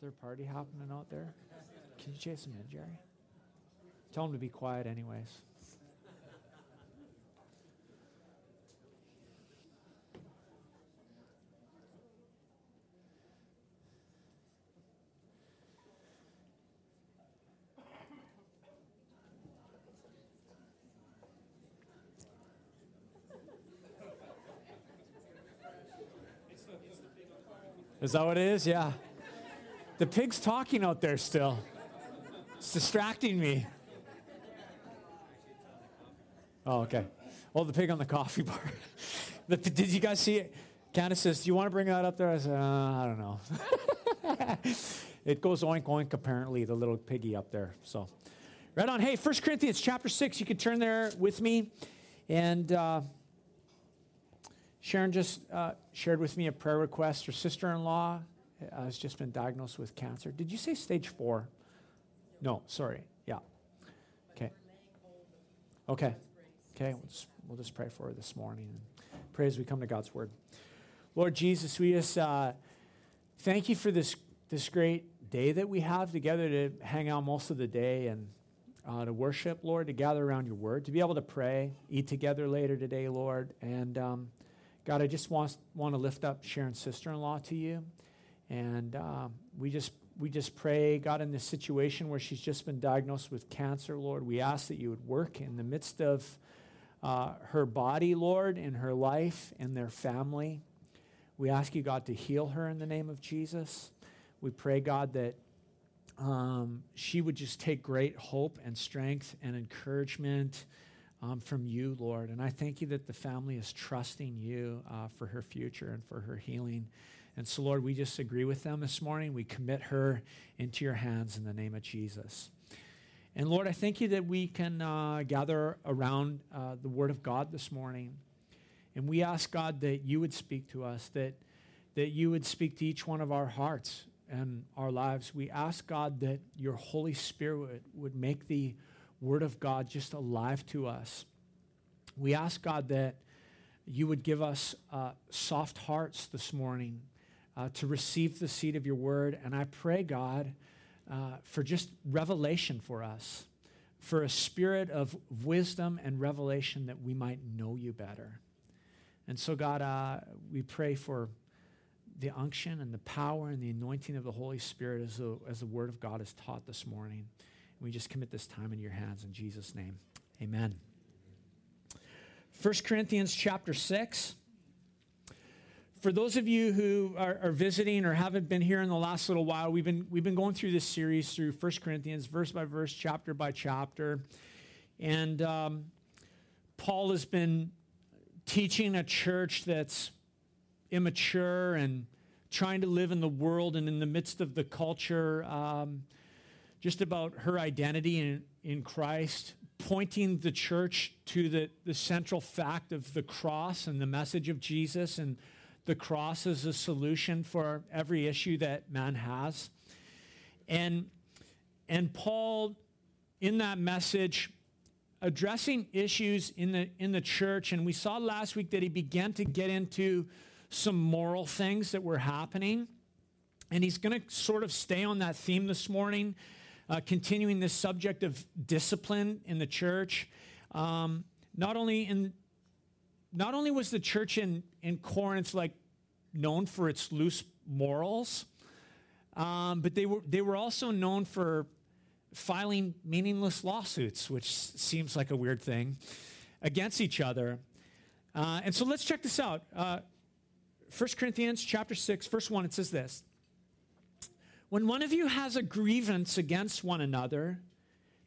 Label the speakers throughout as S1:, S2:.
S1: There party happening out there? Can you chase them in, Jerry? Tell them to be quiet, anyways. Is that what it is? Yeah. The pig's talking out there still. It's distracting me. Oh, okay. Well, the pig on the coffee bar. the, did you guys see it? Candace says, Do you want to bring that up there? I said, uh, I don't know. it goes oink oink, apparently, the little piggy up there. So, right on. Hey, 1 Corinthians chapter 6. You can turn there with me. And uh, Sharon just uh, shared with me a prayer request. Her sister in law has just been diagnosed with cancer. Did you say stage four? No, sorry. Yeah. Okay. Okay. Okay. We'll just, we'll just pray for her this morning and pray as we come to God's word. Lord Jesus, we just uh, thank you for this, this great day that we have together to hang out most of the day and uh, to worship, Lord, to gather around your word, to be able to pray, eat together later today, Lord. And um, God, I just want, want to lift up Sharon's sister in law to you. And um, we just we just pray, God, in this situation where she's just been diagnosed with cancer, Lord, we ask that you would work in the midst of uh, her body, Lord, in her life, in their family. We ask you, God, to heal her in the name of Jesus. We pray, God, that um, she would just take great hope and strength and encouragement um, from you, Lord. And I thank you that the family is trusting you uh, for her future and for her healing. And so, Lord, we just agree with them this morning. We commit her into your hands in the name of Jesus. And Lord, I thank you that we can uh, gather around uh, the Word of God this morning. And we ask, God, that you would speak to us, that, that you would speak to each one of our hearts and our lives. We ask, God, that your Holy Spirit would, make the Word of God just alive to us. We ask, God, that you would give us uh, soft hearts this morning uh, to receive the seed of your word. And I pray, God, uh, for just revelation for us, for a spirit of wisdom and revelation that we might know you better. And so, God, uh, we pray for the unction and the power and the anointing of the Holy Spirit as the, as the word of God is taught this morning. And we just commit this time in your hands in Jesus' name. Amen. 1 Corinthians chapter 6 for those of you who are, are, visiting or haven't been here in the last little while, we've been, we've been going through this series through 1 Corinthians, verse by verse, chapter by chapter. And um, Paul has been teaching a church that's immature and trying to live in the world and in the midst of the culture, um, just about her identity in, in Christ, pointing the church to the, the central fact of the cross and the message of Jesus and the cross is a solution for every issue that man has. And, and Paul, in that message, addressing issues in the, in the church, and we saw last week that he began to get into some moral things that were happening. And he's going to sort of stay on that theme this morning, uh, continuing this subject of discipline in the church. Um, not only in not only was the church in, in Corinth like known for its loose morals, um, but they were, they were also known for filing meaningless lawsuits, which seems like a weird thing, against each other. Uh, and so let's check this out. Uh, 1 Corinthians chapter 6, verse 1, it says this. When one of you has a grievance against one another,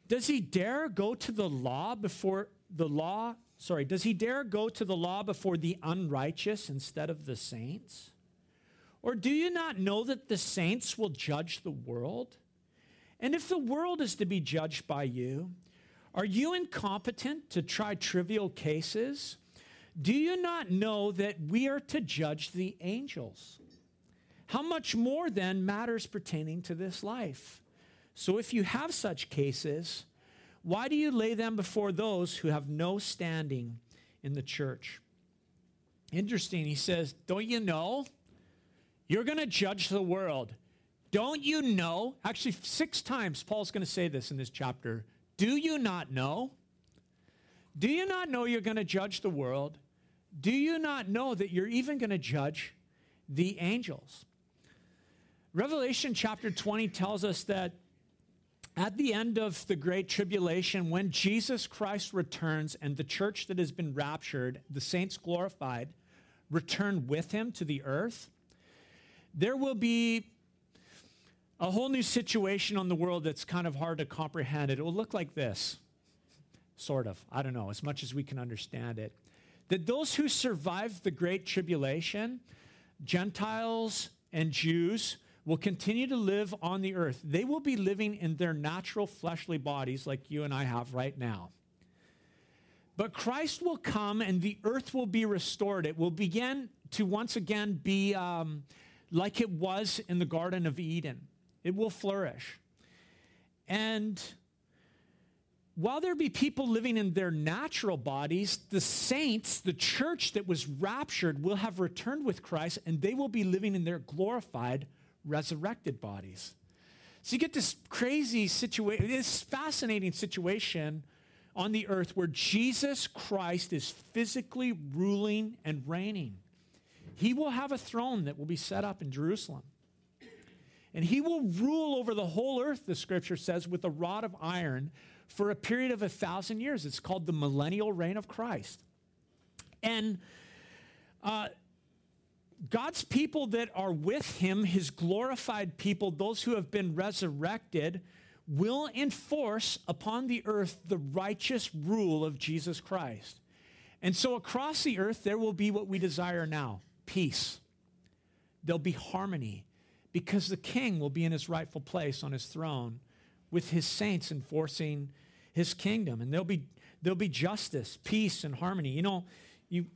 S1: does he dare go to the law before the law sorry, does he dare go to the law before the unrighteous instead of the saints? Or do you not know that the saints will judge the world? And if the world is to be judged by you, are you incompetent to try trivial cases? Do you not know that we are to judge the angels? How much more then matters pertaining to this life? So if you have such cases, why do you lay them before those who have no standing in the church? Interesting. He says, Don't you know? You're going to judge the world. Don't you know? Actually, six times Paul's going to say this in this chapter. Do you not know? Do you not know you're going to judge the world? Do you not know that you're even going to judge the angels? Revelation chapter 20 tells us that at the end of the great tribulation, when Jesus Christ returns and the church that has been raptured, the saints glorified, return with him to the earth, there will be a whole new situation on the world that's kind of hard to comprehend. It will look like this, sort of. I don't know, as much as we can understand it. That those who survived the great tribulation, Gentiles and Jews, will continue to live on the earth. They will be living in their natural fleshly bodies like you and I have right now. But Christ will come and the earth will be restored. It will begin to once again be um, like it was in the Garden of Eden, it will flourish. And while there be people living in their natural bodies, the saints, the church that was raptured, will have returned with Christ and they will be living in their glorified resurrected bodies. So you get this crazy situation, this fascinating situation on the earth where Jesus Christ is physically ruling and reigning. He will have a throne that will be set up in Jerusalem. And he will rule over the whole earth, the scripture says, with a rod of iron for a period of a thousand years. It's called the millennial reign of Christ. And uh, God's people that are with him, his glorified people, those who have been resurrected, will enforce upon the earth the righteous rule of Jesus Christ. And so across the earth, there will be what we desire now peace. There'll be harmony because the king will be in his rightful place on his throne with his saints enforcing his kingdom. And there'll be, there'll be justice, peace, and harmony. You know, you,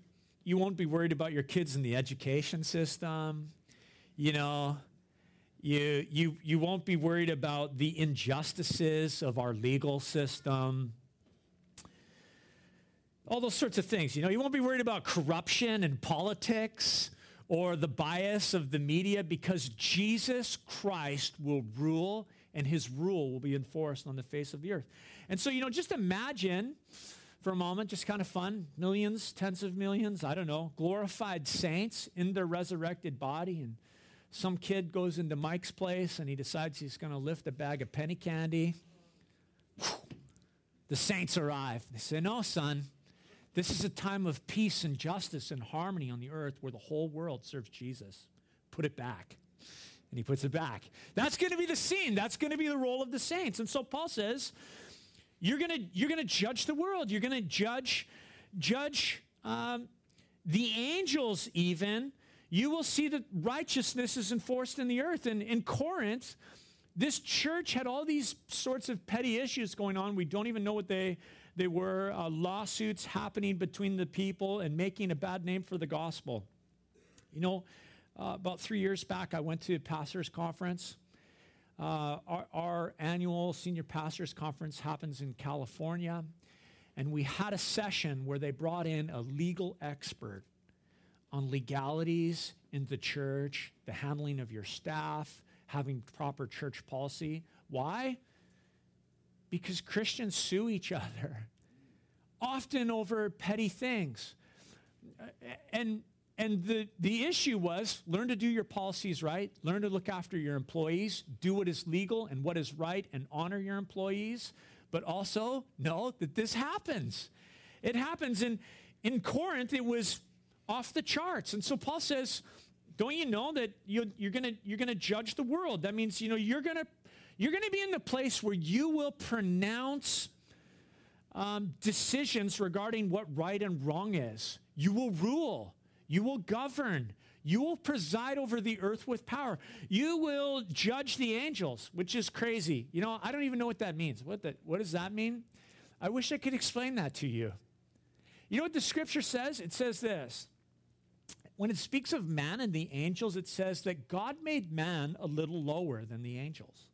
S1: you won't be worried about your kids in the education system. You know, you, you, you won't be worried about the injustices of our legal system. All those sorts of things. You know, you won't be worried about corruption and politics or the bias of the media because Jesus Christ will rule and his rule will be enforced on the face of the earth. And so, you know, just imagine for a moment, just kind of fun. Millions, tens of millions, I don't know, glorified saints in their resurrected body. And some kid goes into Mike's place and he decides he's going to lift a bag of penny candy. The saints arrive. They say, No, son, this is a time of peace and justice and harmony on the earth where the whole world serves Jesus. Put it back. And he puts it back. That's going to be the scene. That's going to be the role of the saints. And so Paul says, you're gonna you're gonna judge the world. You're gonna judge judge um, the angels even. You will see that righteousness is enforced in the earth. And in Corinth, this church had all these sorts of petty issues going on. We don't even know what they they were. Uh, lawsuits happening between the people and making a bad name for the gospel. You know, uh, about three years back, I went to a pastors' conference uh, our, our annual senior pastors conference happens in California, and we had a session where they brought in a legal expert on legalities in the church, the handling of your staff, having proper church policy. Why? Because Christians sue each other, often over petty things. And and the, the issue was learn to do your policies right, learn to look after your employees, do what is legal and what is right, and honor your employees, but also know that this happens. It happens. In, in Corinth, it was off the charts. And so Paul says, don't you know that you, you're going you're gonna judge the world? That means, you know, you're going to you're going to be in the place where you will pronounce um, decisions regarding what right and wrong is. You will rule. You will govern. You will preside over the earth with power. You will judge the angels, which is crazy. You know, I don't even know what that means. What, the, what does that mean? I wish I could explain that to you. You know what the scripture says? It says this. When it speaks of man and the angels, it says that God made man a little lower than the angels.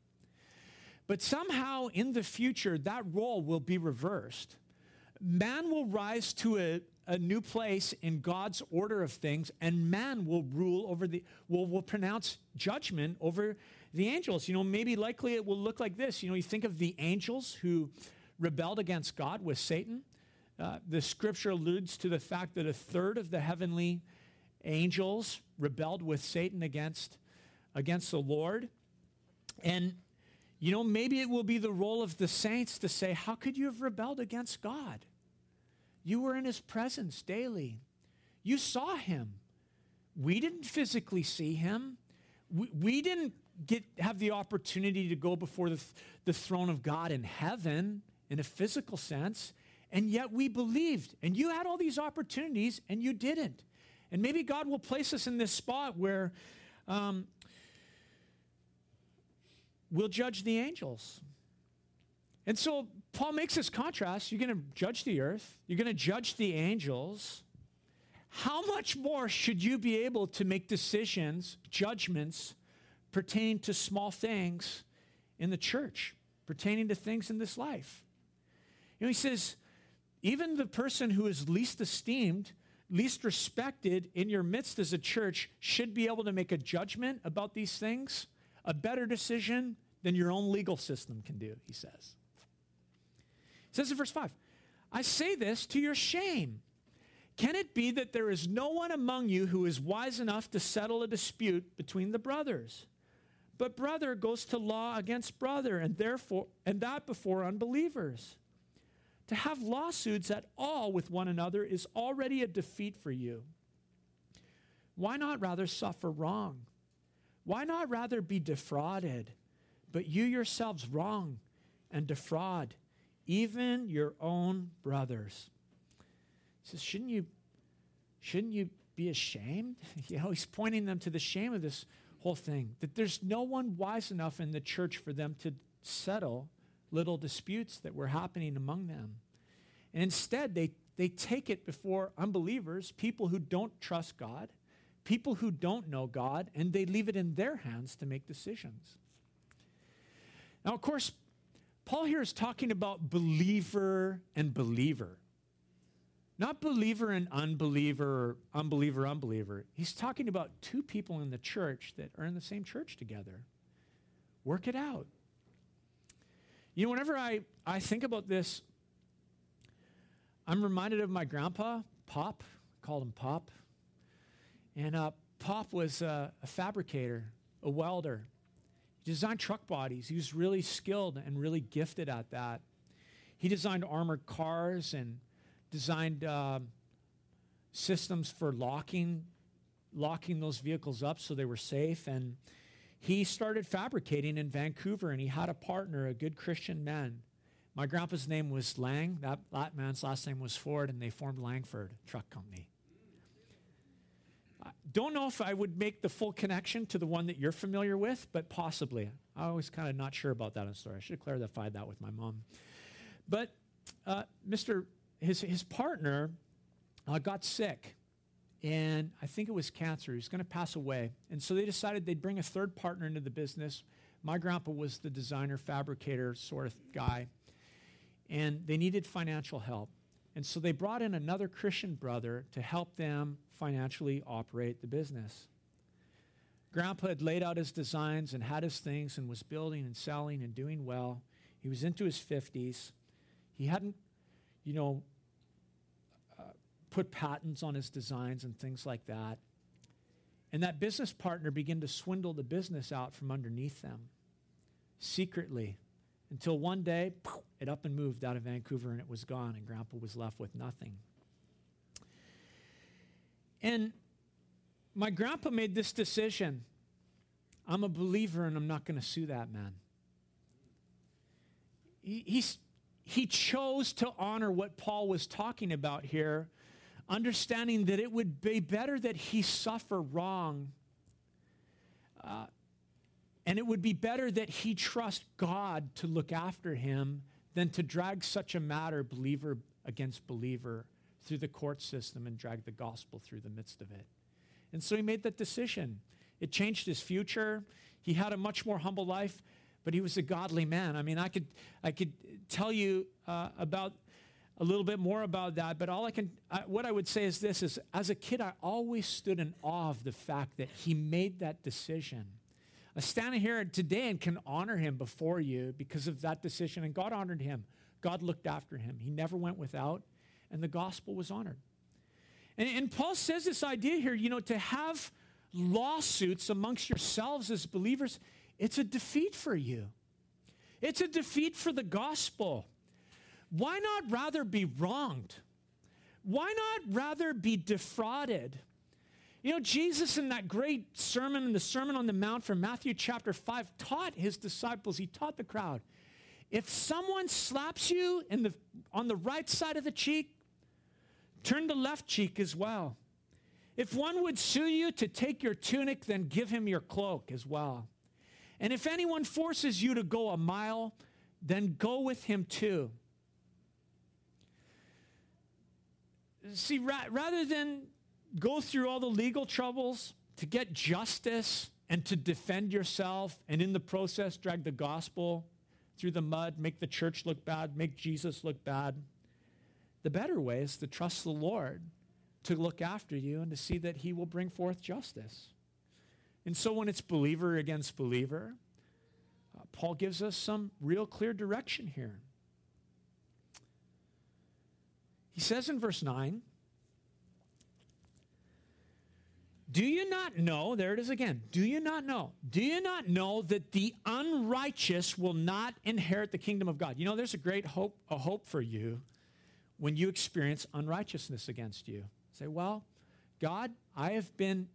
S1: But somehow in the future, that role will be reversed. Man will rise to a a new place in God's order of things, and man will rule over the, will, will pronounce judgment over the angels. You know, maybe likely it will look like this. You know, you think of the angels who rebelled against God with Satan. Uh, the scripture alludes to the fact that a third of the heavenly angels rebelled with Satan against, against the Lord. And, you know, maybe it will be the role of the saints to say, How could you have rebelled against God? You were in his presence daily, you saw him. We didn't physically see him. We, we didn't get, have the opportunity to go before the, the throne of God in heaven in a physical sense. And yet we believed. And you had all these opportunities and you didn't. And maybe God will place us in this spot where um, we'll judge the angels. And so Paul makes this contrast. You're going to judge the earth, you're going to judge the angels. How much more should you be able to make decisions, judgments pertaining to small things in the church, pertaining to things in this life? He says, even the person who is least esteemed, least respected in your midst as a church should be able to make a judgment about these things, a better decision than your own legal system can do, he says. Says in verse 5, I say this to your shame. Can it be that there is no one among you who is wise enough to settle a dispute between the brothers? But brother goes to law against brother, and therefore, and that before unbelievers. To have lawsuits at all with one another is already a defeat for you. Why not rather suffer wrong? Why not rather be defrauded? But you yourselves wrong and defraud, even your own brothers. He says, shouldn't you, shouldn't you be ashamed? you know, he's pointing them to the shame of this whole thing, that there's no one wise enough in the church for them to settle little disputes that were happening among them. And instead, they, they take it before unbelievers, people who don't trust God, people who don't know God, and they leave it in their hands to make decisions. Now, of course, Paul here is talking about believer and believer. Not believer and unbeliever, or unbeliever, unbeliever. He's talking about two people in the church that are in the same church together. Work it out. You know, whenever I, I think about this, I'm reminded of my grandpa, Pop, called him Pop. And uh, Pop was a, a fabricator, a welder. He designed truck bodies. He was really skilled and really gifted at that. He designed armored cars and designed uh, systems for locking, locking those vehicles up so they were safe. And he started fabricating in Vancouver and he had a partner, a good Christian man. My grandpa's name was Lang. That, that man's last name was Ford, and they formed Langford Truck Company. Don't know if I would make the full connection to the one that you're familiar with, but possibly. I was kind of not sure about that in story. I should have clarified that with my mom. But uh, Mr. His, his partner uh, got sick and I think it was cancer. He was going to pass away. And so they decided they'd bring a third partner into the business. My grandpa was the designer, fabricator sort of guy, and they needed financial help. And so they brought in another Christian brother to help them financially operate the business. Grandpa had laid out his designs and had his things and was building and selling and doing well. He was into his 50s. He hadn't, you know, uh, put patents on his designs and things like that. And that business partner began to swindle the business out from underneath them secretly until one day it up and moved out of Vancouver and it was gone, and Grandpa was left with nothing. And my grandpa made this decision I'm a believer and I'm not going to sue that man. He, he's, he chose to honor what Paul was talking about here understanding that it would be better that he suffer wrong. Uh, and it would be better that he trust God to look after him than to drag such a matter, believer against believer, through the court system and drag the gospel through the midst of it. And so he made that decision. It changed his future. He had a much more humble life, but he was a godly man. I mean, I could, I could tell you uh, about a little bit more about that, but all I can, I, what I would say is this: is as a kid, I always stood in awe of the fact that he made that decision. I stand here today and can honor him before you because of that decision, and God honored him. God looked after him. He never went without, and the gospel was honored. And, and Paul says this idea here, you know, to have lawsuits amongst yourselves as believers, it's a defeat for you. It's a defeat for the gospel. Why not rather be wronged? Why not rather be defrauded? You know, Jesus in that great sermon, in the Sermon on the Mount from Matthew chapter 5, taught his disciples, he taught the crowd, if someone slaps you in the, on the right side of the cheek, turn the left cheek as well. If one would sue you to take your tunic, then give him your cloak as well. And if anyone forces you to go a mile, then go with him too. See, ra- rather than go through all the legal troubles to get justice and to defend yourself, and in the process, drag the gospel through the mud, make the church look bad, make Jesus look bad, the better way is to trust the Lord to look after you and to see that he will bring forth justice. And so when it's believer against believer, uh, Paul gives us some real clear direction here. He says in verse 9, Do you not know, there it is again, do you not know, do you not know that the unrighteous will not inherit the kingdom of God? You know, there's a great hope, a hope for you when you experience unrighteousness against you. Say, well, God, I have been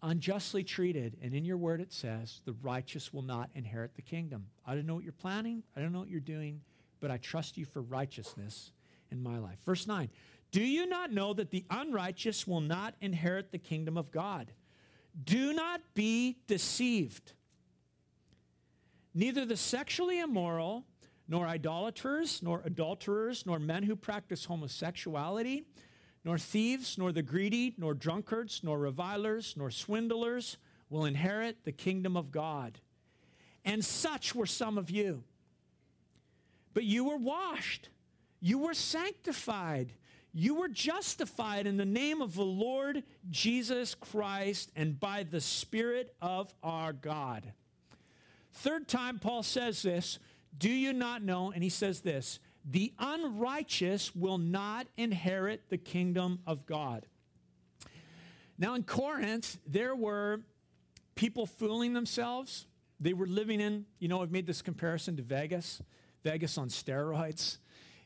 S1: unjustly treated. And in your word, it says, the righteous will not inherit the kingdom. I don't know what you're planning, I don't know what you're doing, but I trust you for righteousness in my life. Verse 9 Do you not know that the unrighteous will not inherit the kingdom of God? Do not be deceived. Neither the sexually immoral, nor idolaters, nor adulterers, nor men who practice homosexuality nor thieves, nor the greedy, nor drunkards, nor revilers, nor swindlers will inherit the kingdom of God. And such were some of you. But you were washed, you were sanctified, you were justified in the name of the Lord Jesus Christ and by the Spirit of our God. Third time, Paul says this Do you not know? And he says this the unrighteous will not inherit the kingdom of God. Now, in Corinth, there were people fooling themselves. They were living in, you know, I've made this comparison to Vegas, Vegas on steroids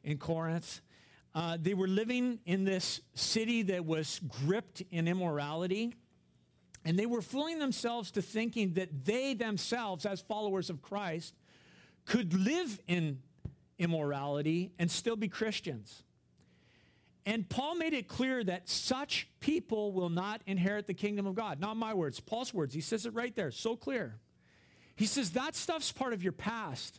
S1: in Corinth. Uh, they were living in this city that was gripped in immorality. And they were fooling themselves to thinking that they themselves, as followers of Christ, could live in immorality and still be Christians. And Paul made it clear that such people will not inherit the kingdom of God. Not my words, Paul's words. He says it right there, so clear. He says that stuff's part of your past.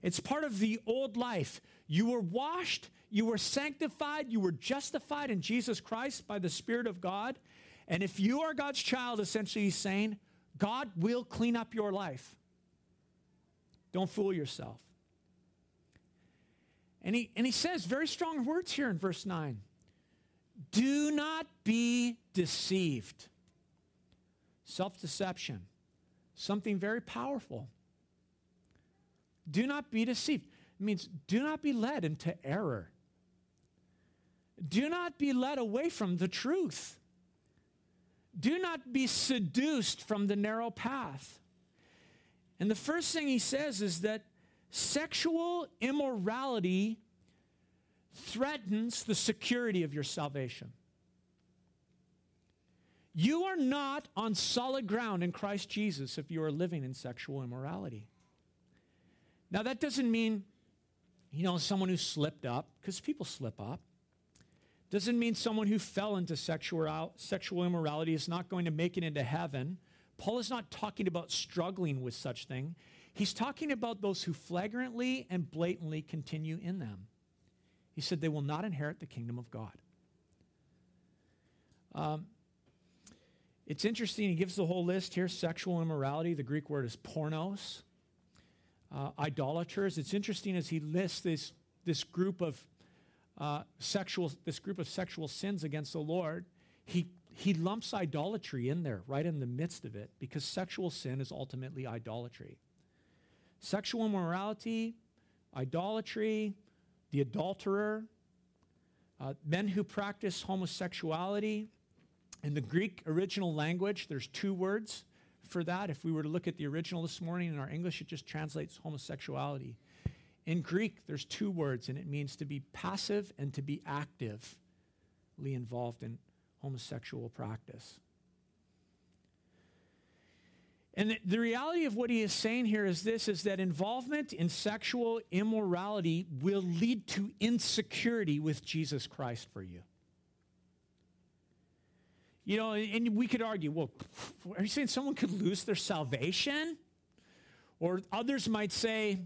S1: It's part of the old life. You were washed, you were sanctified, you were justified in Jesus Christ by the Spirit of God. And if you are God's child, essentially, he's saying, God will clean up your life. Don't fool yourself. And he, and he says very strong words here in verse 9 Do not be deceived. Self deception, something very powerful. Do not be deceived. It means do not be led into error. Do not be led away from the truth. Do not be seduced from the narrow path. And the first thing he says is that Sexual immorality threatens the security of your salvation. You are not on solid ground in Christ Jesus if you are living in sexual immorality. Now, that doesn't mean, you know, someone who slipped up, because people slip up. Doesn't mean someone who fell into sexual, sexual immorality is not going to make it into heaven. Paul is not talking about struggling with such thing. He's talking about those who flagrantly and blatantly continue in them. He said they will not inherit the kingdom of God. Um, it's interesting, he gives the whole list here sexual immorality, the Greek word is pornos, uh, idolaters. It's interesting as he lists this, this group of uh, sexual, this group of sexual sins against the Lord, he, he lumps idolatry in there, right in the midst of it, because sexual sin is ultimately idolatry. Sexual immorality, idolatry, the adulterer, uh, men who practice homosexuality. In the Greek original language, there's two words for that. If we were to look at the original this morning in our English, it just translates homosexuality. In Greek, there's two words, and it means to be passive and to be actively involved in homosexual practice. And the, reality of what he is saying here is this is that involvement in sexual immorality will lead to insecurity with Jesus Christ for you. You know, and we could argue, well, are you saying someone could lose their salvation? Or others might say,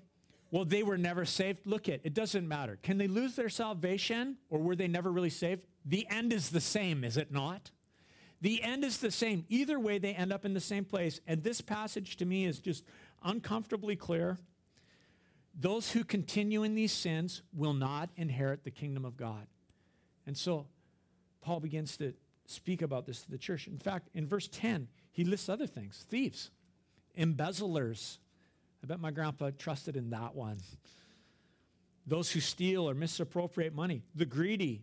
S1: well, they were never saved. Look it, it doesn't matter. Can they lose their salvation or were they never really saved? The end is the same, is it not? The end is the same. Either way, they end up in the same place. And this passage to me is just uncomfortably clear. Those who continue in these sins will not inherit the kingdom of God. And so Paul begins to speak about this to the church. In fact, in verse 10, he lists other things thieves, embezzlers. I bet my grandpa trusted in that one. Those who steal or misappropriate money, the greedy,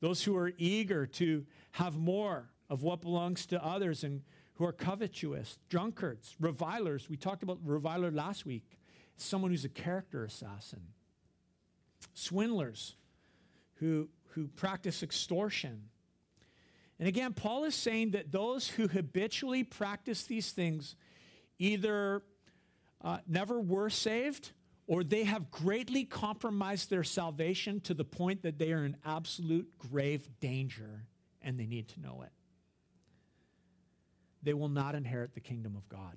S1: those who are eager to have more, of what belongs to others and who are covetous, drunkards, revilers. We talked about reviler last week. Someone who's a character assassin. Swindlers who, who practice extortion. And again, Paul is saying that those who habitually practice these things either uh, never were saved or they have greatly compromised their salvation to the point that they are in absolute grave danger and they need to know it they will not inherit the kingdom of God.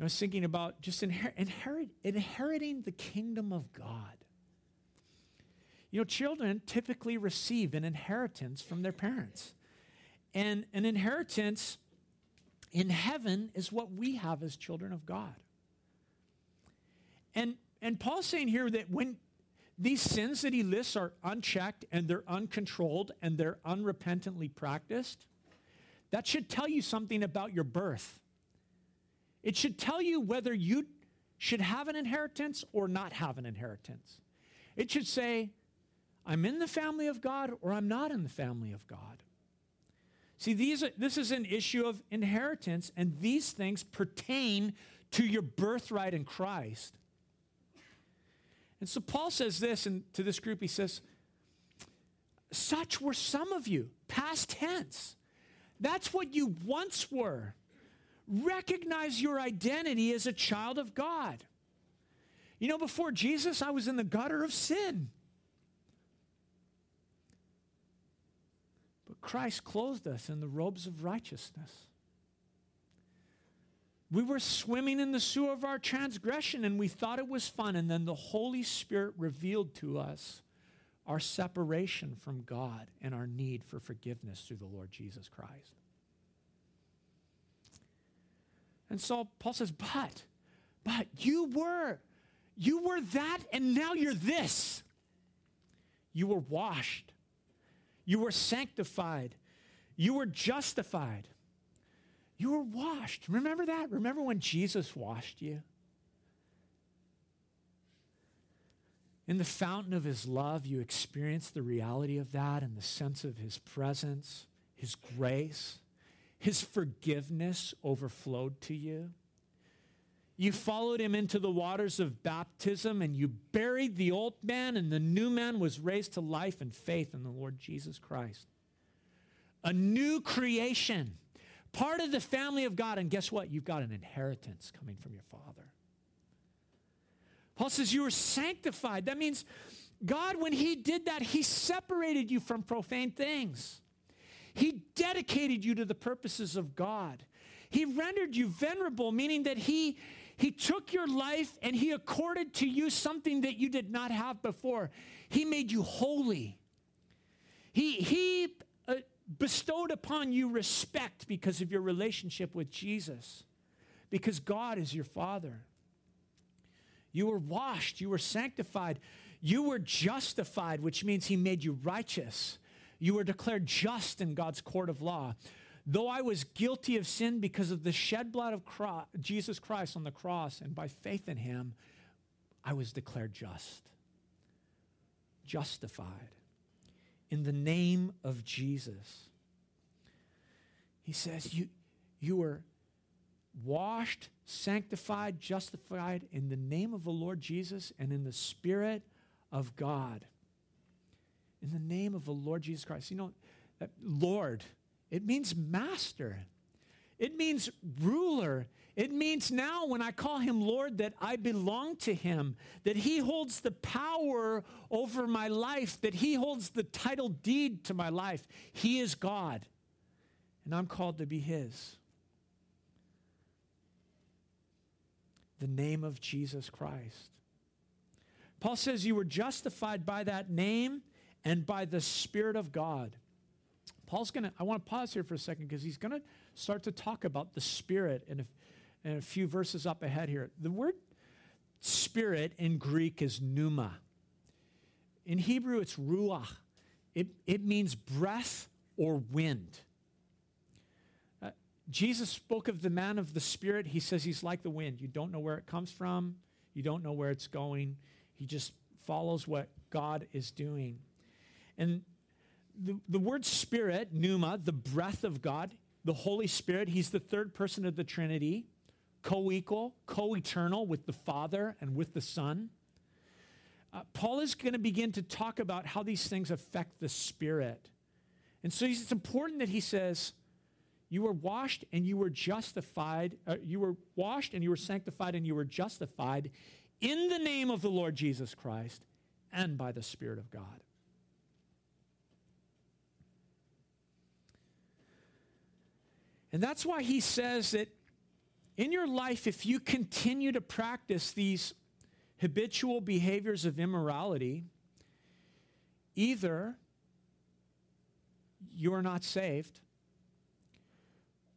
S1: I was thinking about just inher- inherit, inheriting the kingdom of God. You know, children typically receive an inheritance from their parents. And an inheritance in heaven is what we have as children of God. And, and Paul's saying here that when these sins that he lists are unchecked and they're uncontrolled and they're unrepentantly practiced, that should tell you something about your birth. It should tell you whether you should have an inheritance or not have an inheritance. It should say, I'm in the family of God or I'm not in the family of God. See, these are, this is an issue of inheritance, and these things pertain to your birthright in Christ. And so Paul says this and to this group, he says, Such were some of you, past tense. That's what you once were. Recognize your identity as a child of God. You know, before Jesus, I was in the gutter of sin. Christ clothed us in the robes of righteousness. We were swimming in the sewer of our transgression and we thought it was fun. And then the Holy Spirit revealed to us our separation from God and our need for forgiveness through the Lord Jesus Christ. And so Paul says, but, but you were, you were that, and now you're this. You were washed, you were sanctified, you were justified, you were washed. Remember that? Remember when Jesus washed you? In the fountain of his love, you experienced the reality of that and the sense of his presence, his grace, his forgiveness overflowed to you. You followed him into the waters of baptism and you buried the old man, and the new man was raised to life and faith in the Lord Jesus Christ. A new creation, part of the family of God. And guess what? You've got an inheritance coming from your Father. Paul says you were sanctified. That means God, when He did that, He separated you from profane things. He dedicated you to the purposes of God. He rendered you venerable, meaning that He he took your life and he accorded to you something that you did not have before. He made you holy. He, he uh, bestowed upon you respect because of your relationship with Jesus, because God is your Father. You were washed, you were sanctified, You were justified, which means he made you righteous. You were declared just in God's court of law. Though I was guilty of sin because of the shed blood of Christ, Jesus Christ on the cross and by faith in him, I was declared just. Justified in the name of Jesus. He says, You, you were washed, sanctified, justified in the name of the Lord Jesus and in the Spirit of God. In the name of the Lord Jesus Christ. You know, that Lord, it means master. It means ruler. It means now when I call him Lord that I belong to him, that he holds the power over my life, that he holds the title deed to my life. He is God, and I'm called to be his. The name of Jesus Christ. Paul says you were justified by that name and by the Spirit of God. Paul's going to, I want to pause here for a second because he's going to start to talk about the Spirit in a, in a few verses up ahead here. The word Spirit in Greek is pneuma. In Hebrew, it's ruach. It, it means breath or wind. Uh, Jesus spoke of the man of the Spirit. He says he's like the wind. You don't know where it comes from, you don't know where it's going. He just follows what God is doing. And the, the word spirit, pneuma, the breath of God, the Holy Spirit, he's the third person of the Trinity, co equal, co eternal with the Father and with the Son. Uh, Paul is going to begin to talk about how these things affect the Spirit. And so it's important that he says, You were washed and you were justified, uh, you were washed and you were sanctified and you were justified in the name of the Lord Jesus Christ and by the Spirit of God. And that's why he says that in your life, if you continue to practice these habitual behaviors of immorality, either you are not saved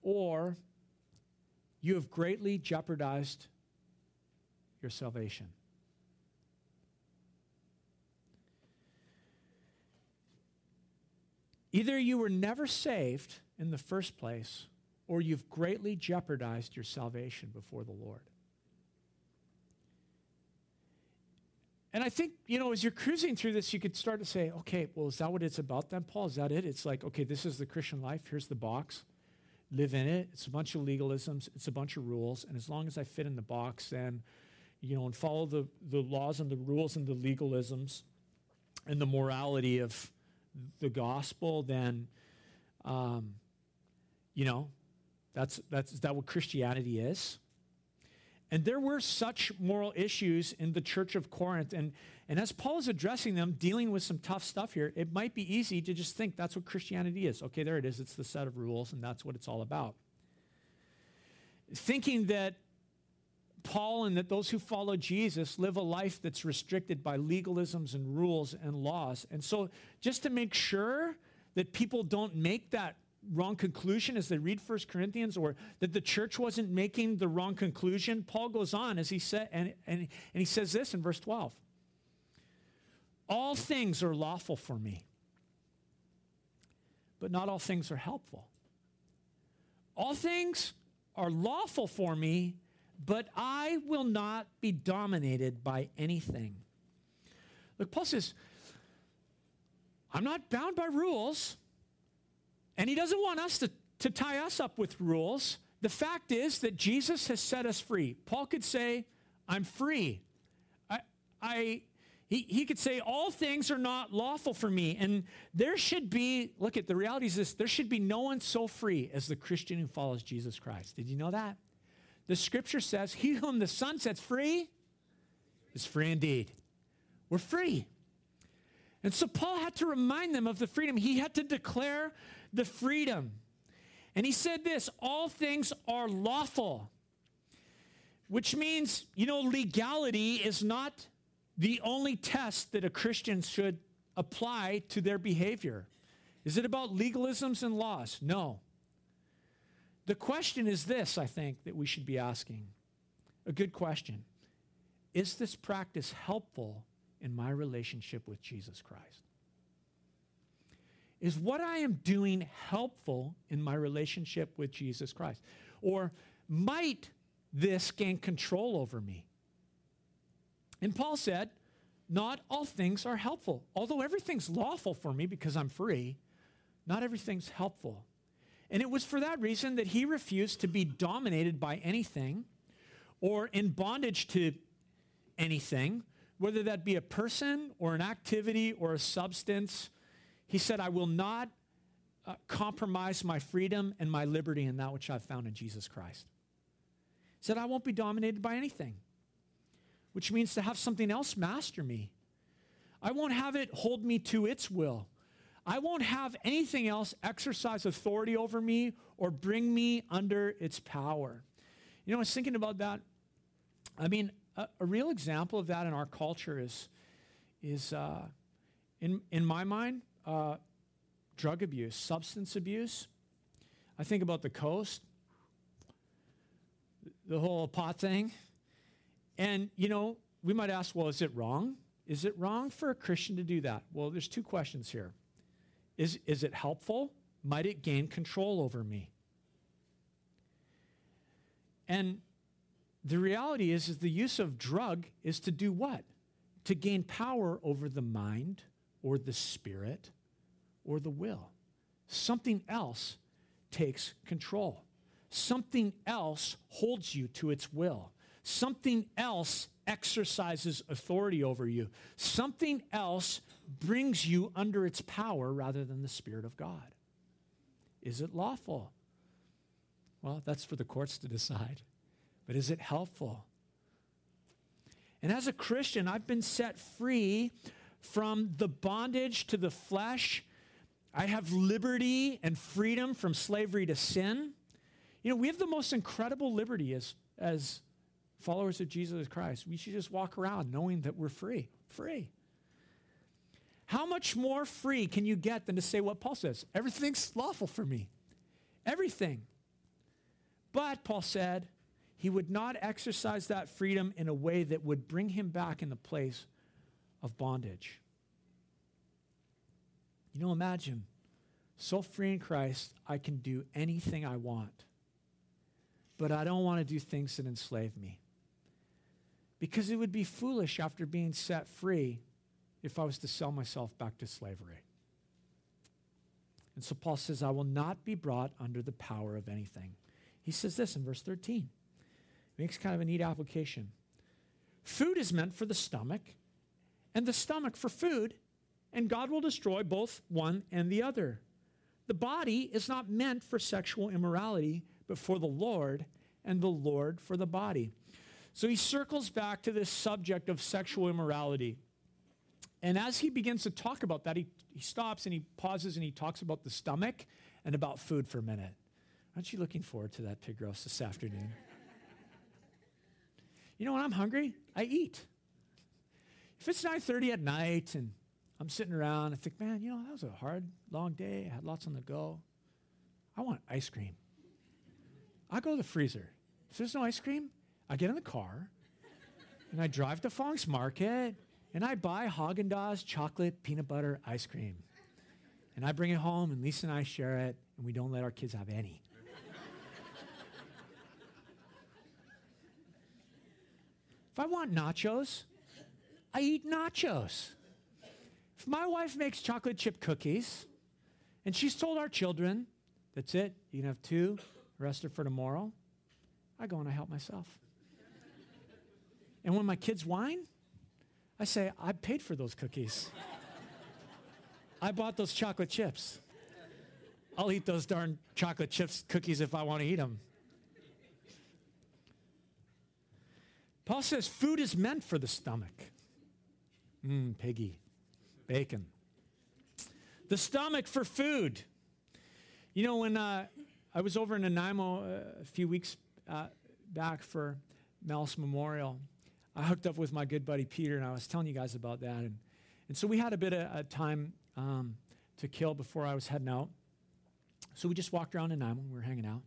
S1: or you have greatly jeopardized your salvation. Either you were never saved in the first place, or you've greatly jeopardized your salvation before the Lord. And I think, you know, as you're cruising through this, you could start to say, okay, well, is that what it's about then, Paul? Is that it? It's like, okay, this is the Christian life. Here's the box. Live in it. It's a bunch of legalisms, it's a bunch of rules. And as long as I fit in the box, then, you know, and follow the, the laws and the rules and the legalisms and the morality of the gospel, then, um, you know, that's, that's is that what Christianity is? And there were such moral issues in the church of Corinth. And, and as Paul is addressing them, dealing with some tough stuff here, it might be easy to just think that's what Christianity is. Okay, there it is. It's the set of rules, and that's what it's all about. Thinking that Paul and that those who follow Jesus live a life that's restricted by legalisms and rules and laws. And so, just to make sure that people don't make that wrong conclusion as they read First Corinthians or that the church wasn't making the wrong conclusion, Paul goes on as he said, and, and, and he says this in verse 12 All things are lawful for me, but not all things are helpful. All things are lawful for me, but I will not be dominated by anything. Look, Paul says, I'm not bound by rules. And he doesn't want us to, to tie us up with rules. The fact is that Jesus has set us free. Paul could say, I'm free. I, I, he, he could say, All things are not lawful for me. And there should be, look at the reality is this there should be no one so free as the Christian who follows Jesus Christ. Did you know that? The scripture says, He whom the Son sets free is free indeed. We're free. And so Paul had to remind them of the freedom. He had to declare the freedom. And he said this all things are lawful, which means, you know, legality is not the only test that a Christian should apply to their behavior. Is it about legalisms and laws? No. The question is this, I think, that we should be asking. A good question. Is this practice helpful in my relationship with Jesus Christ? Is what I am doing helpful in my relationship with Jesus Christ? Or might this gain control over me? And Paul said, Not all things are helpful. Although everything's lawful for me because I'm free, not everything's helpful. And it was for that reason that he refused to be dominated by anything or in bondage to anything, whether that be a person or an activity or a substance. He said, I will not uh, compromise my freedom and my liberty in that which I've found in Jesus Christ. He said, I won't be dominated by anything, which means to have something else master me. I won't have it hold me to its will. I won't have anything else exercise authority over me or bring me under its power. You know, I was thinking about that. I mean, a, a real example of that in our culture is, is uh, in, in my mind, uh, drug abuse, substance abuse. I think about the coast, the whole pot thing. And, you know, we might ask, well, is it wrong? Is it wrong for a Christian to do that? Well, there's two questions here. Is, is it helpful? Might it gain control over me? And the reality is, is the use of drug is to do what? To gain power over the mind or the spirit or the will. Something else takes control. Something else holds you to its will. Something else exercises authority over you. Something else brings you under its power rather than the Spirit of God. Is it lawful? Well, that's for the courts to decide. But is it helpful? And as a Christian, I've been set free from the bondage to the flesh. I have liberty and freedom from slavery to sin. You know, we have the most incredible liberty as, as followers of Jesus Christ. We should just walk around knowing that we're free. Free. How much more free can you get than to say what Paul says? Everything's lawful for me. Everything. But, Paul said, he would not exercise that freedom in a way that would bring him back in the place of bondage. You know, imagine so free in Christ, I can do anything I want, but I don't want to do things that enslave me. Because it would be foolish after being set free if I was to sell myself back to slavery. And so Paul says, I will not be brought under the power of anything. He says this in verse 13 Makes kind of a neat application. Food is meant for the stomach, and the stomach for food, and God will destroy both one and the other. The body is not meant for sexual immorality, but for the Lord, and the Lord for the body. So he circles back to this subject of sexual immorality. And as he begins to talk about that, he, he stops and he pauses and he talks about the stomach and about food for a minute. Aren't you looking forward to that pig roast this afternoon? You know, when I'm hungry, I eat. If it's 9:30 at night and I'm sitting around, I think, man, you know, that was a hard, long day. I had lots on the go. I want ice cream. I go to the freezer. If there's no ice cream, I get in the car and I drive to Fong's Market and I buy Haagen-Dazs chocolate peanut butter ice cream. And I bring it home and Lisa and I share it and we don't let our kids have any. If I want nachos, I eat nachos. My wife makes chocolate chip cookies and she's told our children, that's it, you can have two, the rest are for tomorrow, I go and I help myself. and when my kids whine, I say, I paid for those cookies. I bought those chocolate chips. I'll eat those darn chocolate chips cookies if I want to eat them. Paul says food is meant for the stomach. Mmm, piggy, bacon. The stomach for food. You know, when uh, I was over in Nanaimo uh, a few weeks uh, back for Mel's Memorial, I hooked up with my good buddy Peter, and I was telling you guys about that. And, and so we had a bit of a time um, to kill before I was heading out. So we just walked around Nanaimo, we were hanging out,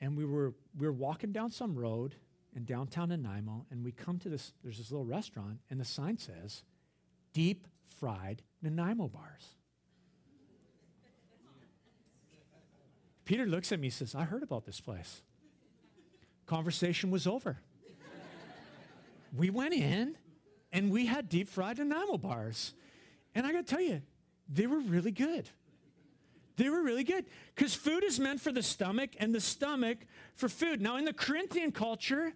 S1: and we were, we were walking down some road in downtown Nanaimo, and we come to this, there's this little restaurant, and the sign says, deep fried Nanaimo bars. Peter looks at me and says, I heard about this place. Conversation was over. we went in and we had deep fried Nanaimo bars. And I got to tell you, they were really good. They were really good because food is meant for the stomach and the stomach for food. Now, in the Corinthian culture,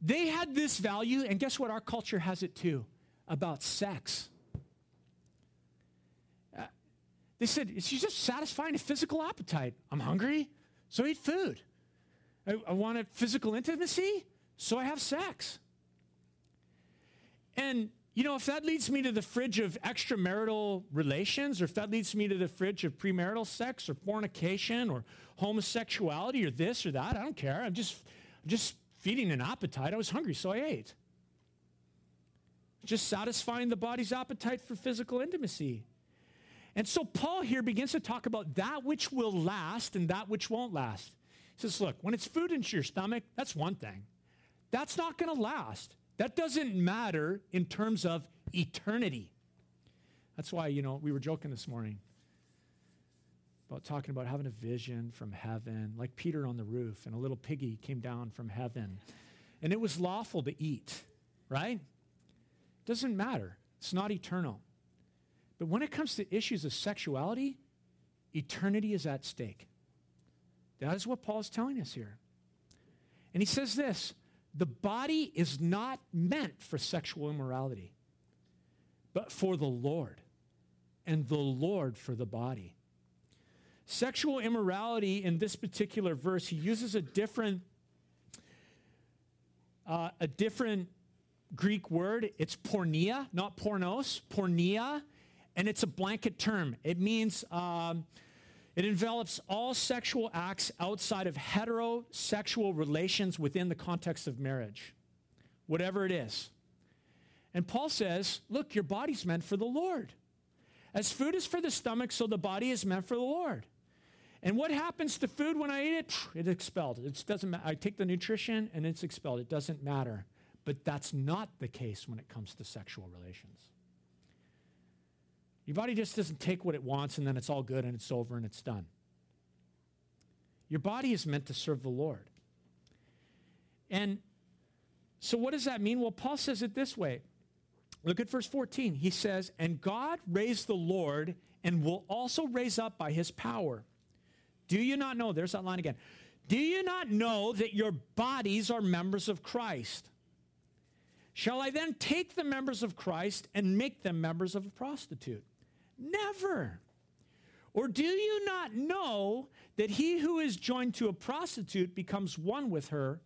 S1: they had this value, and guess what? Our culture has it too about sex. Uh, they said, it's just satisfying a physical appetite. I'm hungry, so I eat food. I, I want a physical intimacy, so I have sex. And you know, if that leads me to the fridge of extramarital relations, or if that leads me to the fridge of premarital sex or fornication or homosexuality or this or that, I don't care. I'm just, I'm just feeding an appetite. I was hungry, so I ate. Just satisfying the body's appetite for physical intimacy. And so Paul here begins to talk about that which will last and that which won't last. He says, look, when it's food into your stomach, that's one thing. That's not going to last. That doesn't matter in terms of eternity. That's why, you know, we were joking this morning about talking about having a vision from heaven, like Peter on the roof, and a little piggy came down from heaven. And it was lawful to eat, right? Doesn't matter. It's not eternal. But when it comes to issues of sexuality, eternity is at stake. That is what Paul is telling us here. And he says this the body is not meant for sexual immorality, but for the Lord, and the Lord for the body. Sexual immorality in this particular verse, he uses a different, uh, a different Greek word. It's porneia, not pornos, porneia, and it's a blanket term. It means um, it envelops all sexual acts outside of heterosexual relations within the context of marriage, whatever it is. And Paul says, look, your body's meant for the Lord. As food is for the stomach, so the body is meant for the Lord. And what happens to food when I eat it? It's expelled. It doesn't matter. I take the nutrition and it's expelled. It doesn't matter. But that's not the case when it comes to sexual relations. Your body just doesn't take what it wants and then it's all good and it's over and it's done. Your body is meant to serve the Lord. And so, what does that mean? Well, Paul says it this way. Look at verse 14. He says, And God raised the Lord and will also raise up by his power. Do you not know? There's that line again. Do you not know that your bodies are members of Christ? Shall I then take the members of Christ and make them members of a prostitute? Never. Or do you not know that he who is joined to a prostitute becomes one with her,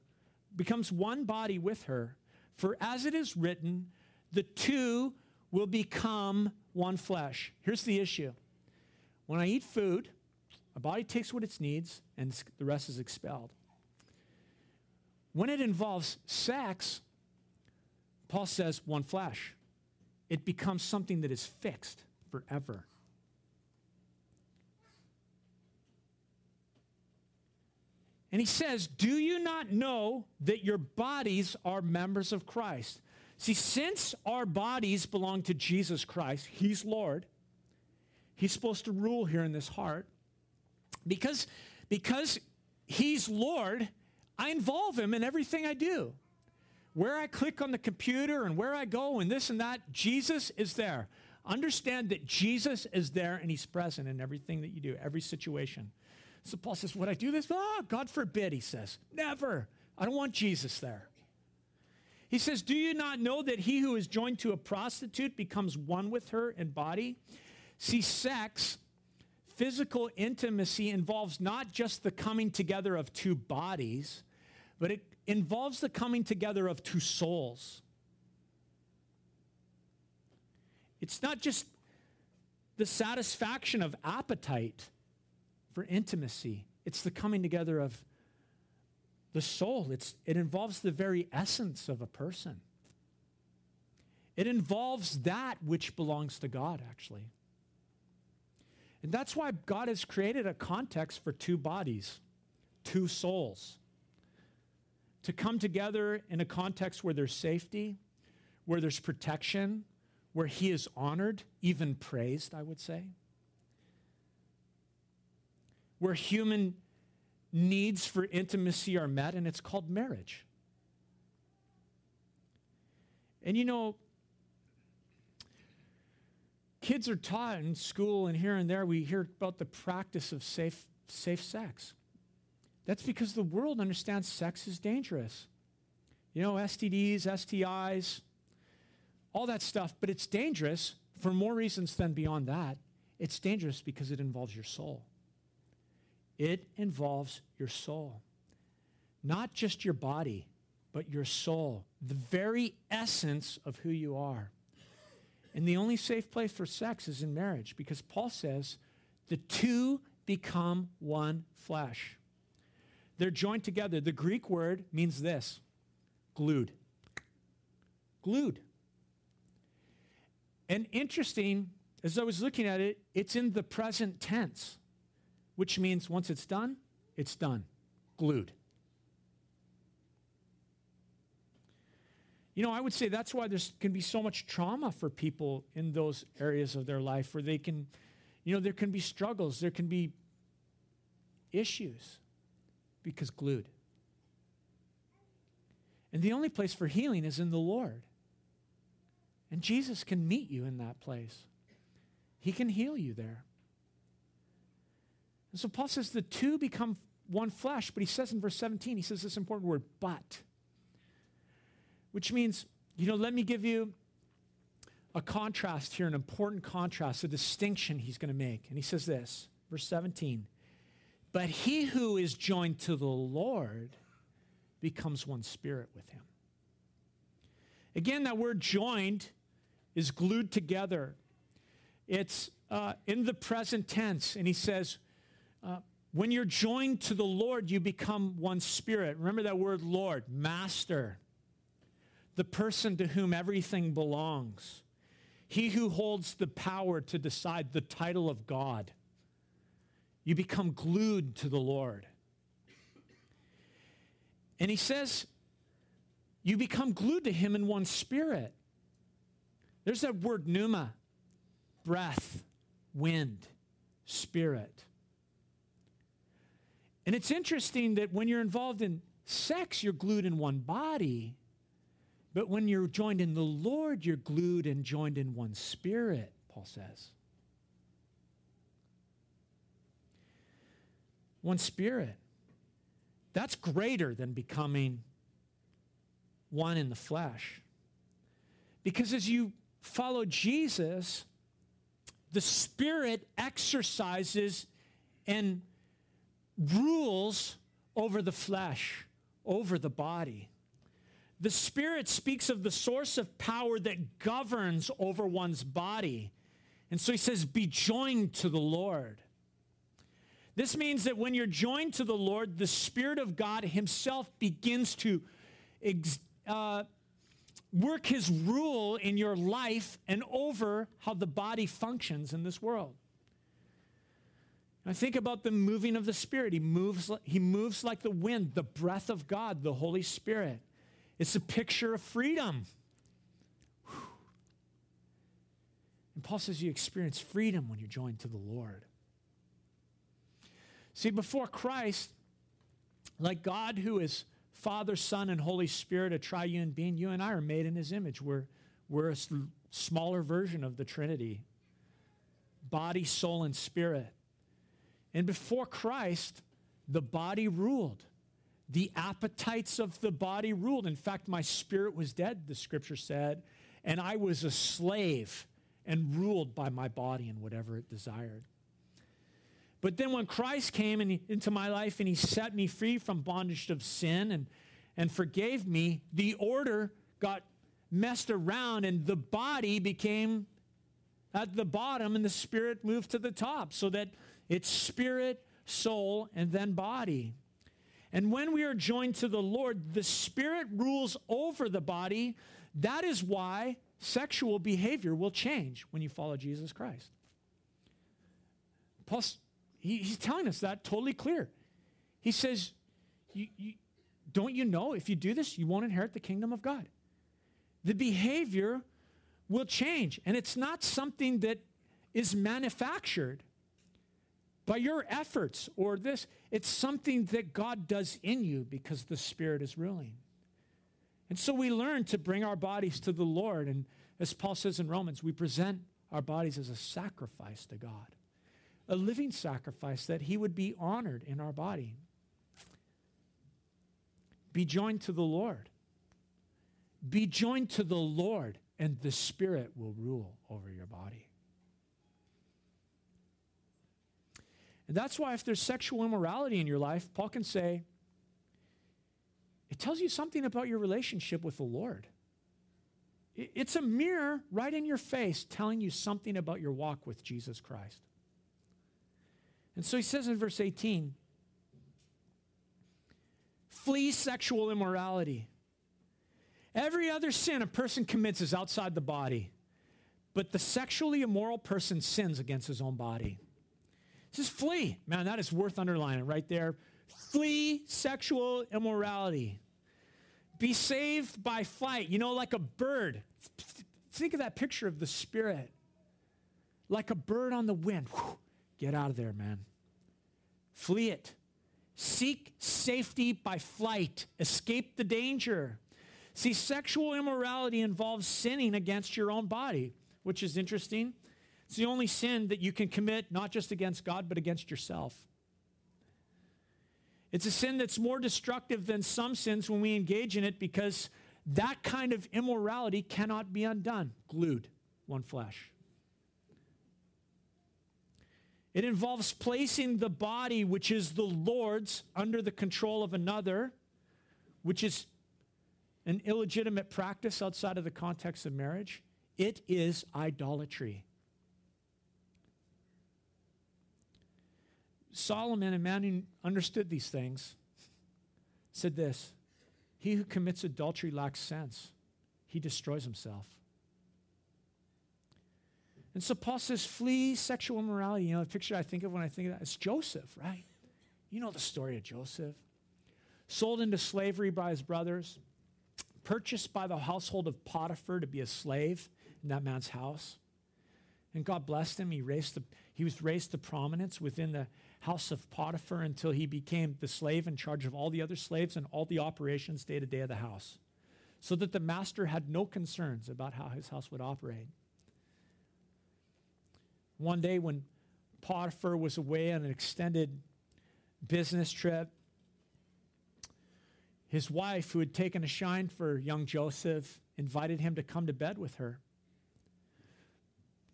S1: becomes one body with her? For as it is written, the two will become one flesh. Here's the issue when I eat food, my body takes what it needs and the rest is expelled. When it involves sex, Paul says one flesh. It becomes something that is fixed forever. And he says, Do you not know that your bodies are members of Christ? See, since our bodies belong to Jesus Christ, He's Lord, He's supposed to rule here in this heart. Because, because He's Lord, I involve Him in everything I do. Where I click on the computer and where I go and this and that, Jesus is there. Understand that Jesus is there and he's present in everything that you do, every situation. So Paul says, Would I do this? Oh, God forbid, he says. Never. I don't want Jesus there. He says, Do you not know that he who is joined to a prostitute becomes one with her in body? See, sex, physical intimacy involves not just the coming together of two bodies, but it involves the coming together of two souls. It's not just the satisfaction of appetite for intimacy, it's the coming together of the soul. It's, it involves the very essence of a person. It involves that which belongs to God, actually. And that's why God has created a context for two bodies, two souls to come together in a context where there's safety, where there's protection, where he is honored, even praised, I would say, where human needs for intimacy are met, and it's called marriage. And you know, kids are taught in school and here and there, we hear about the practice of safe, safe sex. That's because the world understands sex is dangerous. You know, STDs, STIs, all that stuff, but it's dangerous for more reasons than beyond that. It's dangerous because it involves your soul. It involves your soul, not just your body, but your soul, the very essence of who you are. And the only safe place for sex is in marriage because Paul says the two become one flesh. They're joined together. The Greek word means this glued. Glued. And interesting, as I was looking at it, it's in the present tense, which means once it's done, it's done. Glued. You know, I would say that's why there can be so much trauma for people in those areas of their life where they can, you know, there can be struggles, there can be issues because glued. And the only place for healing is in the Lord. And Jesus can meet you in that place. He can heal you there. And so Paul says the two become one flesh, but he says in verse 17, he says this important word, but which means, you know, let me give you a contrast here, an important contrast, a distinction he's going to make. And he says this, verse 17 But he who is joined to the Lord becomes one spirit with him. Again, that word joined is glued together. It's uh, in the present tense, and he says, uh, when you're joined to the Lord, you become one spirit. Remember that word Lord, master the person to whom everything belongs, he who holds the power to decide the title of God. You become glued to the Lord. And he says, you become glued to him in one spirit. There's that word pneuma, breath, wind, spirit. And it's interesting that when you're involved in sex, you're glued in one body. But when you're joined in the Lord, you're glued and joined in one spirit, Paul says. One spirit. That's greater than becoming one in the flesh. Because as you follow Jesus, the Spirit exercises and rules over the flesh, over the body. The Spirit speaks of the source of power that governs over one's body. And so he says, be joined to the Lord. This means that when you're joined to the Lord, the Spirit of God Himself begins to ex- uh, work His rule in your life and over how the body functions in this world. I think about the moving of the Spirit. He moves, he moves like the wind, the breath of God, the Holy Spirit. It's a picture of freedom. And Paul says you experience freedom when you're joined to the Lord. See, before Christ, like God, who is Father, Son, and Holy Spirit, a triune being, you and I are made in his image. We're, we're a smaller version of the Trinity body, soul, and spirit. And before Christ, the body ruled the appetites of the body ruled. In fact, my spirit was dead, the scripture said, and I was a slave and ruled by my body and whatever it desired. But then when Christ came in, into my life and he set me free from bondage of sin and, and forgave me, the order got messed around and the body became at the bottom and the spirit moved to the top so that it's spirit, soul, and then body. And when we are joined to the Lord, the Spirit rules over the body. That is why sexual behavior will change when you follow Jesus Christ. Plus, he, he's telling us that totally clear. He says, you, you, don't you know if you do this, you won't inherit the kingdom of God? The behavior will change. And it's not something that is manufactured by your efforts or this. It's something that God does in you because the Spirit is ruling. And so we learn to bring our bodies to the Lord. And as Paul says in Romans, we present our bodies as a sacrifice to God, a living sacrifice that He would be honored in our body. Be joined to the Lord. Be joined to the Lord, and the Spirit will rule over your body. And that's why, if there's sexual immorality in your life, Paul can say, it tells you something about your relationship with the Lord. It's a mirror right in your face telling you something about your walk with Jesus Christ. And so he says in verse 18 flee sexual immorality. Every other sin a person commits is outside the body, but the sexually immoral person sins against his own body. Says flee. Man, that is worth underlining right there. Flee sexual immorality. Be saved by flight. You know, like a bird. Think of that picture of the Spirit. Like a bird on the wind. Whew, get out of there, man. Flee it. Seek safety by flight. Escape the danger. See, sexual immorality involves sinning against your own body, which is interesting. It's the only sin that you can commit, not just against God, but against yourself. It's a sin that's more destructive than some sins when we engage in it because that kind of immorality cannot be undone, glued, one flesh. It involves placing the body, which is the Lord's, under the control of another, which is an illegitimate practice outside of the context of marriage. It is idolatry. Solomon, a man who understood these things, said this He who commits adultery lacks sense, he destroys himself. And so Paul says, flee sexual immorality. You know, the picture I think of when I think of that is Joseph, right? You know the story of Joseph. Sold into slavery by his brothers, purchased by the household of Potiphar to be a slave in that man's house. And God blessed him. He, raised to, he was raised to prominence within the house of Potiphar until he became the slave in charge of all the other slaves and all the operations day to day of the house, so that the master had no concerns about how his house would operate. One day, when Potiphar was away on an extended business trip, his wife, who had taken a shine for young Joseph, invited him to come to bed with her.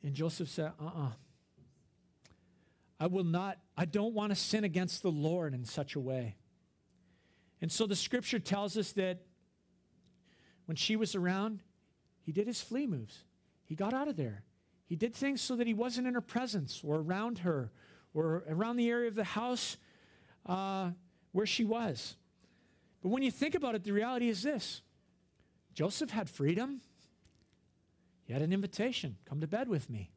S1: And Joseph said, uh uh-uh. uh I will not, I don't want to sin against the Lord in such a way. And so the scripture tells us that when she was around, he did his flee moves. He got out of there. He did things so that he wasn't in her presence or around her or around the area of the house uh, where she was. But when you think about it, the reality is this Joseph had freedom, he had an invitation come to bed with me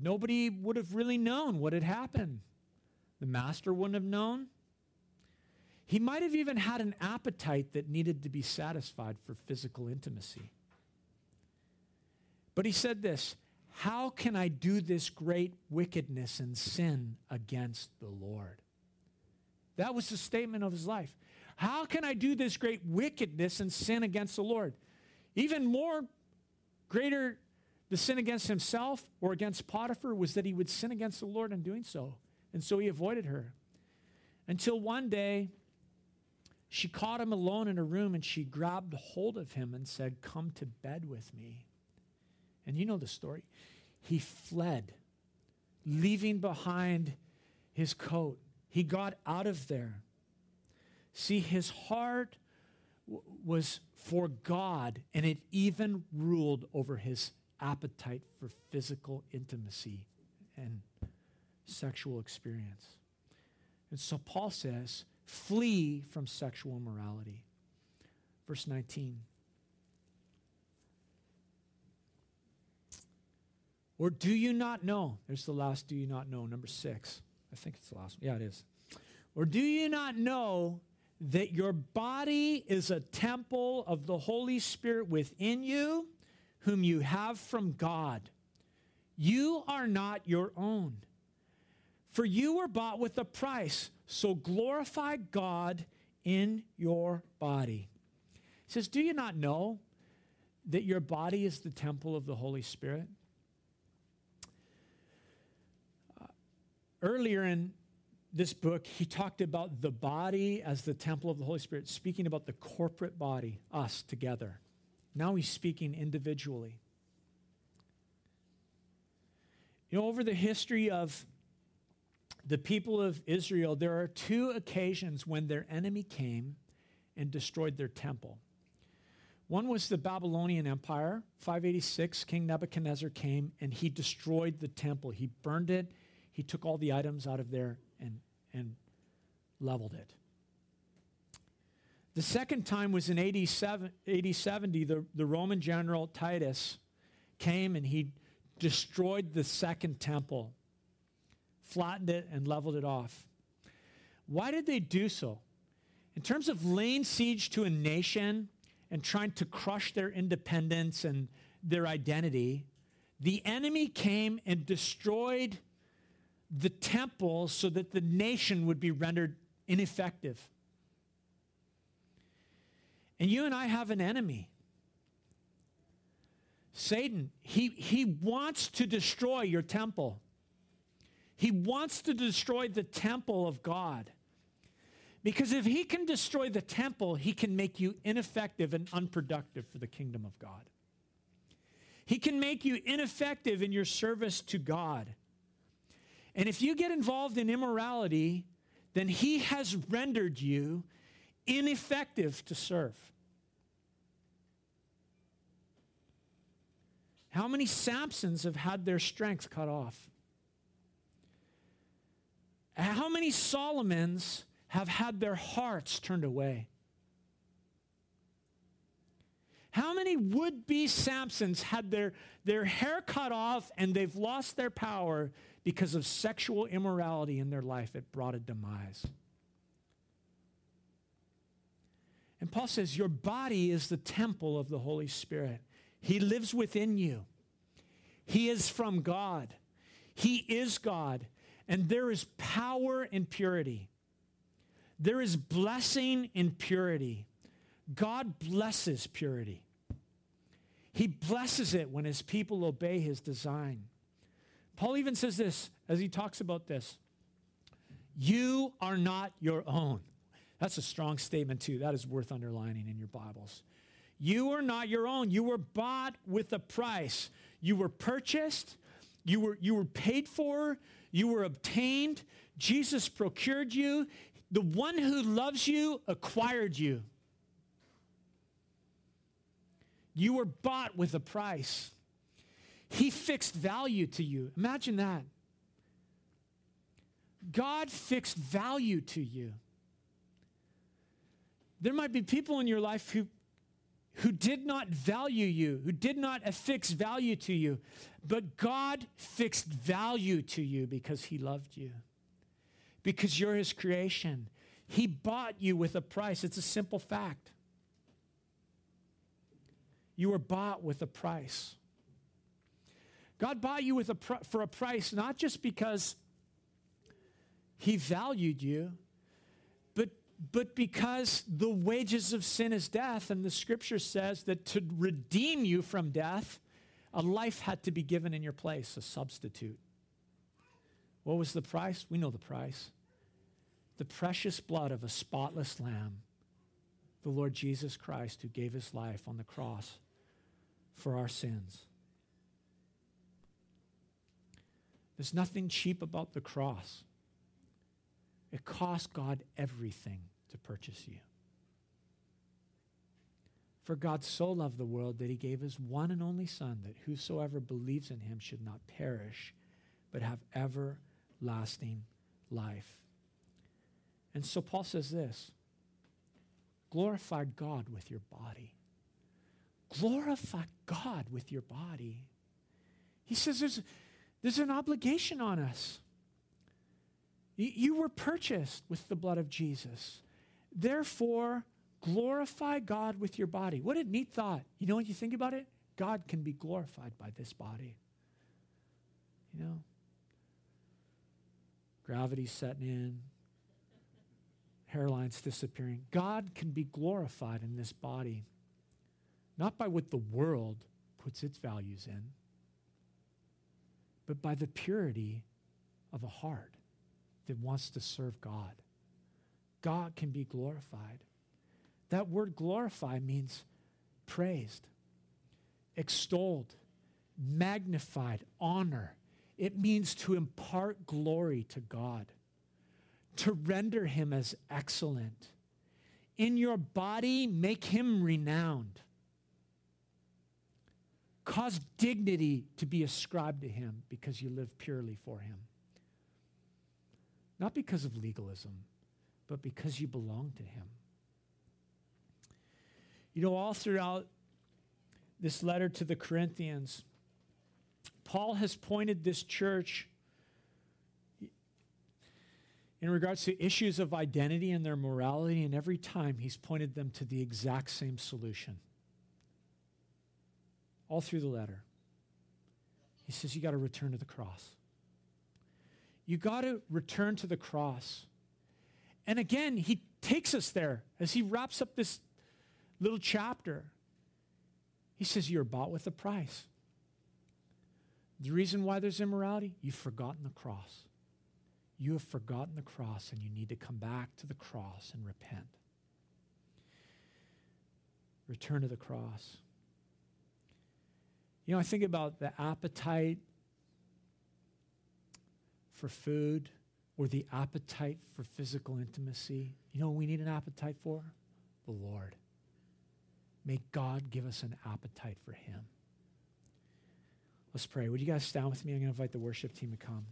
S1: nobody would have really known what had happened. The master wouldn't have known. He might have even had an appetite that needed to be satisfied for physical intimacy. But he said this How can I do this great wickedness and sin against the Lord? That was the statement of his life. How can I do this great wickedness and sin against the Lord? Even more greater the sin against himself or against Potiphar was that he would sin against the Lord in doing so. And so he avoided her. Until one day, she caught him alone in a room and she grabbed hold of him and said, Come to bed with me. And you know the story. He fled, leaving behind his coat. He got out of there. See, his heart w- was for God, and it even ruled over his appetite for physical intimacy and sexual experience. And so Paul says, flee from sexual immorality. Verse 19. Or do you not know? There's the last do you not know, number six. I think it's the last one. Yeah, it is. Or do you not know that your body is a temple of the Holy Spirit within you, whom you have from God. You are not your own. For you were bought with a price, so glorify God in your body. He says, Do you not know that your body is the temple of the Holy Spirit? Earlier in this book, he talked about the body as the temple of the Holy Spirit, speaking about the corporate body, us together. Now he's speaking individually. You know, over the history of the people of Israel, there are two occasions when their enemy came and destroyed their temple. One was the Babylonian Empire. 586, King Nebuchadnezzar came and he destroyed the temple. He burned it, he took all the items out of there and, and leveled it. The second time was in 87, 70. The, the Roman general Titus came and he destroyed the second temple, flattened it, and leveled it off. Why did they do so? In terms of laying siege to a nation and trying to crush their independence and their identity, the enemy came and destroyed the temple so that the nation would be rendered ineffective. And you and I have an enemy. Satan, he, he wants to destroy your temple. He wants to destroy the temple of God. Because if he can destroy the temple, he can make you ineffective and unproductive for the kingdom of God. He can make you ineffective in your service to God. And if you get involved in immorality, then he has rendered you ineffective to serve. How many Samsons have had their strength cut off? How many Solomons have had their hearts turned away? How many would be Samsons had their, their hair cut off and they've lost their power because of sexual immorality in their life? It brought a demise. And Paul says, Your body is the temple of the Holy Spirit. He lives within you. He is from God. He is God. And there is power in purity. There is blessing in purity. God blesses purity. He blesses it when his people obey his design. Paul even says this as he talks about this You are not your own. That's a strong statement, too. That is worth underlining in your Bibles. You are not your own. You were bought with a price. You were purchased. You were, you were paid for. You were obtained. Jesus procured you. The one who loves you acquired you. You were bought with a price. He fixed value to you. Imagine that. God fixed value to you. There might be people in your life who, who did not value you, who did not affix value to you, but God fixed value to you because He loved you, because you're His creation. He bought you with a price. It's a simple fact. You were bought with a price. God bought you with a pr- for a price, not just because He valued you, but because the wages of sin is death, and the scripture says that to redeem you from death, a life had to be given in your place, a substitute. What was the price? We know the price. The precious blood of a spotless lamb, the Lord Jesus Christ, who gave his life on the cross for our sins. There's nothing cheap about the cross. It cost God everything to purchase you. For God so loved the world that he gave his one and only Son, that whosoever believes in him should not perish, but have everlasting life. And so Paul says this glorify God with your body. Glorify God with your body. He says there's, there's an obligation on us. You were purchased with the blood of Jesus. Therefore, glorify God with your body. What a neat thought. You know, when you think about it, God can be glorified by this body. You know, gravity's setting in, hairline's disappearing. God can be glorified in this body, not by what the world puts its values in, but by the purity of a heart that wants to serve God. God can be glorified. That word glorify means praised, extolled, magnified, honor. It means to impart glory to God, to render him as excellent. In your body, make him renowned. Cause dignity to be ascribed to him because you live purely for him. Not because of legalism, but because you belong to him. You know, all throughout this letter to the Corinthians, Paul has pointed this church in regards to issues of identity and their morality, and every time he's pointed them to the exact same solution all through the letter. He says, You got to return to the cross. You got to return to the cross. And again, he takes us there as he wraps up this little chapter. He says, You're bought with a price. The reason why there's immorality, you've forgotten the cross. You have forgotten the cross, and you need to come back to the cross and repent. Return to the cross. You know, I think about the appetite for food or the appetite for physical intimacy. You know we need an appetite for? The Lord. May God give us an appetite for Him. Let's pray. Would you guys stand with me? I'm going to invite the worship team to come.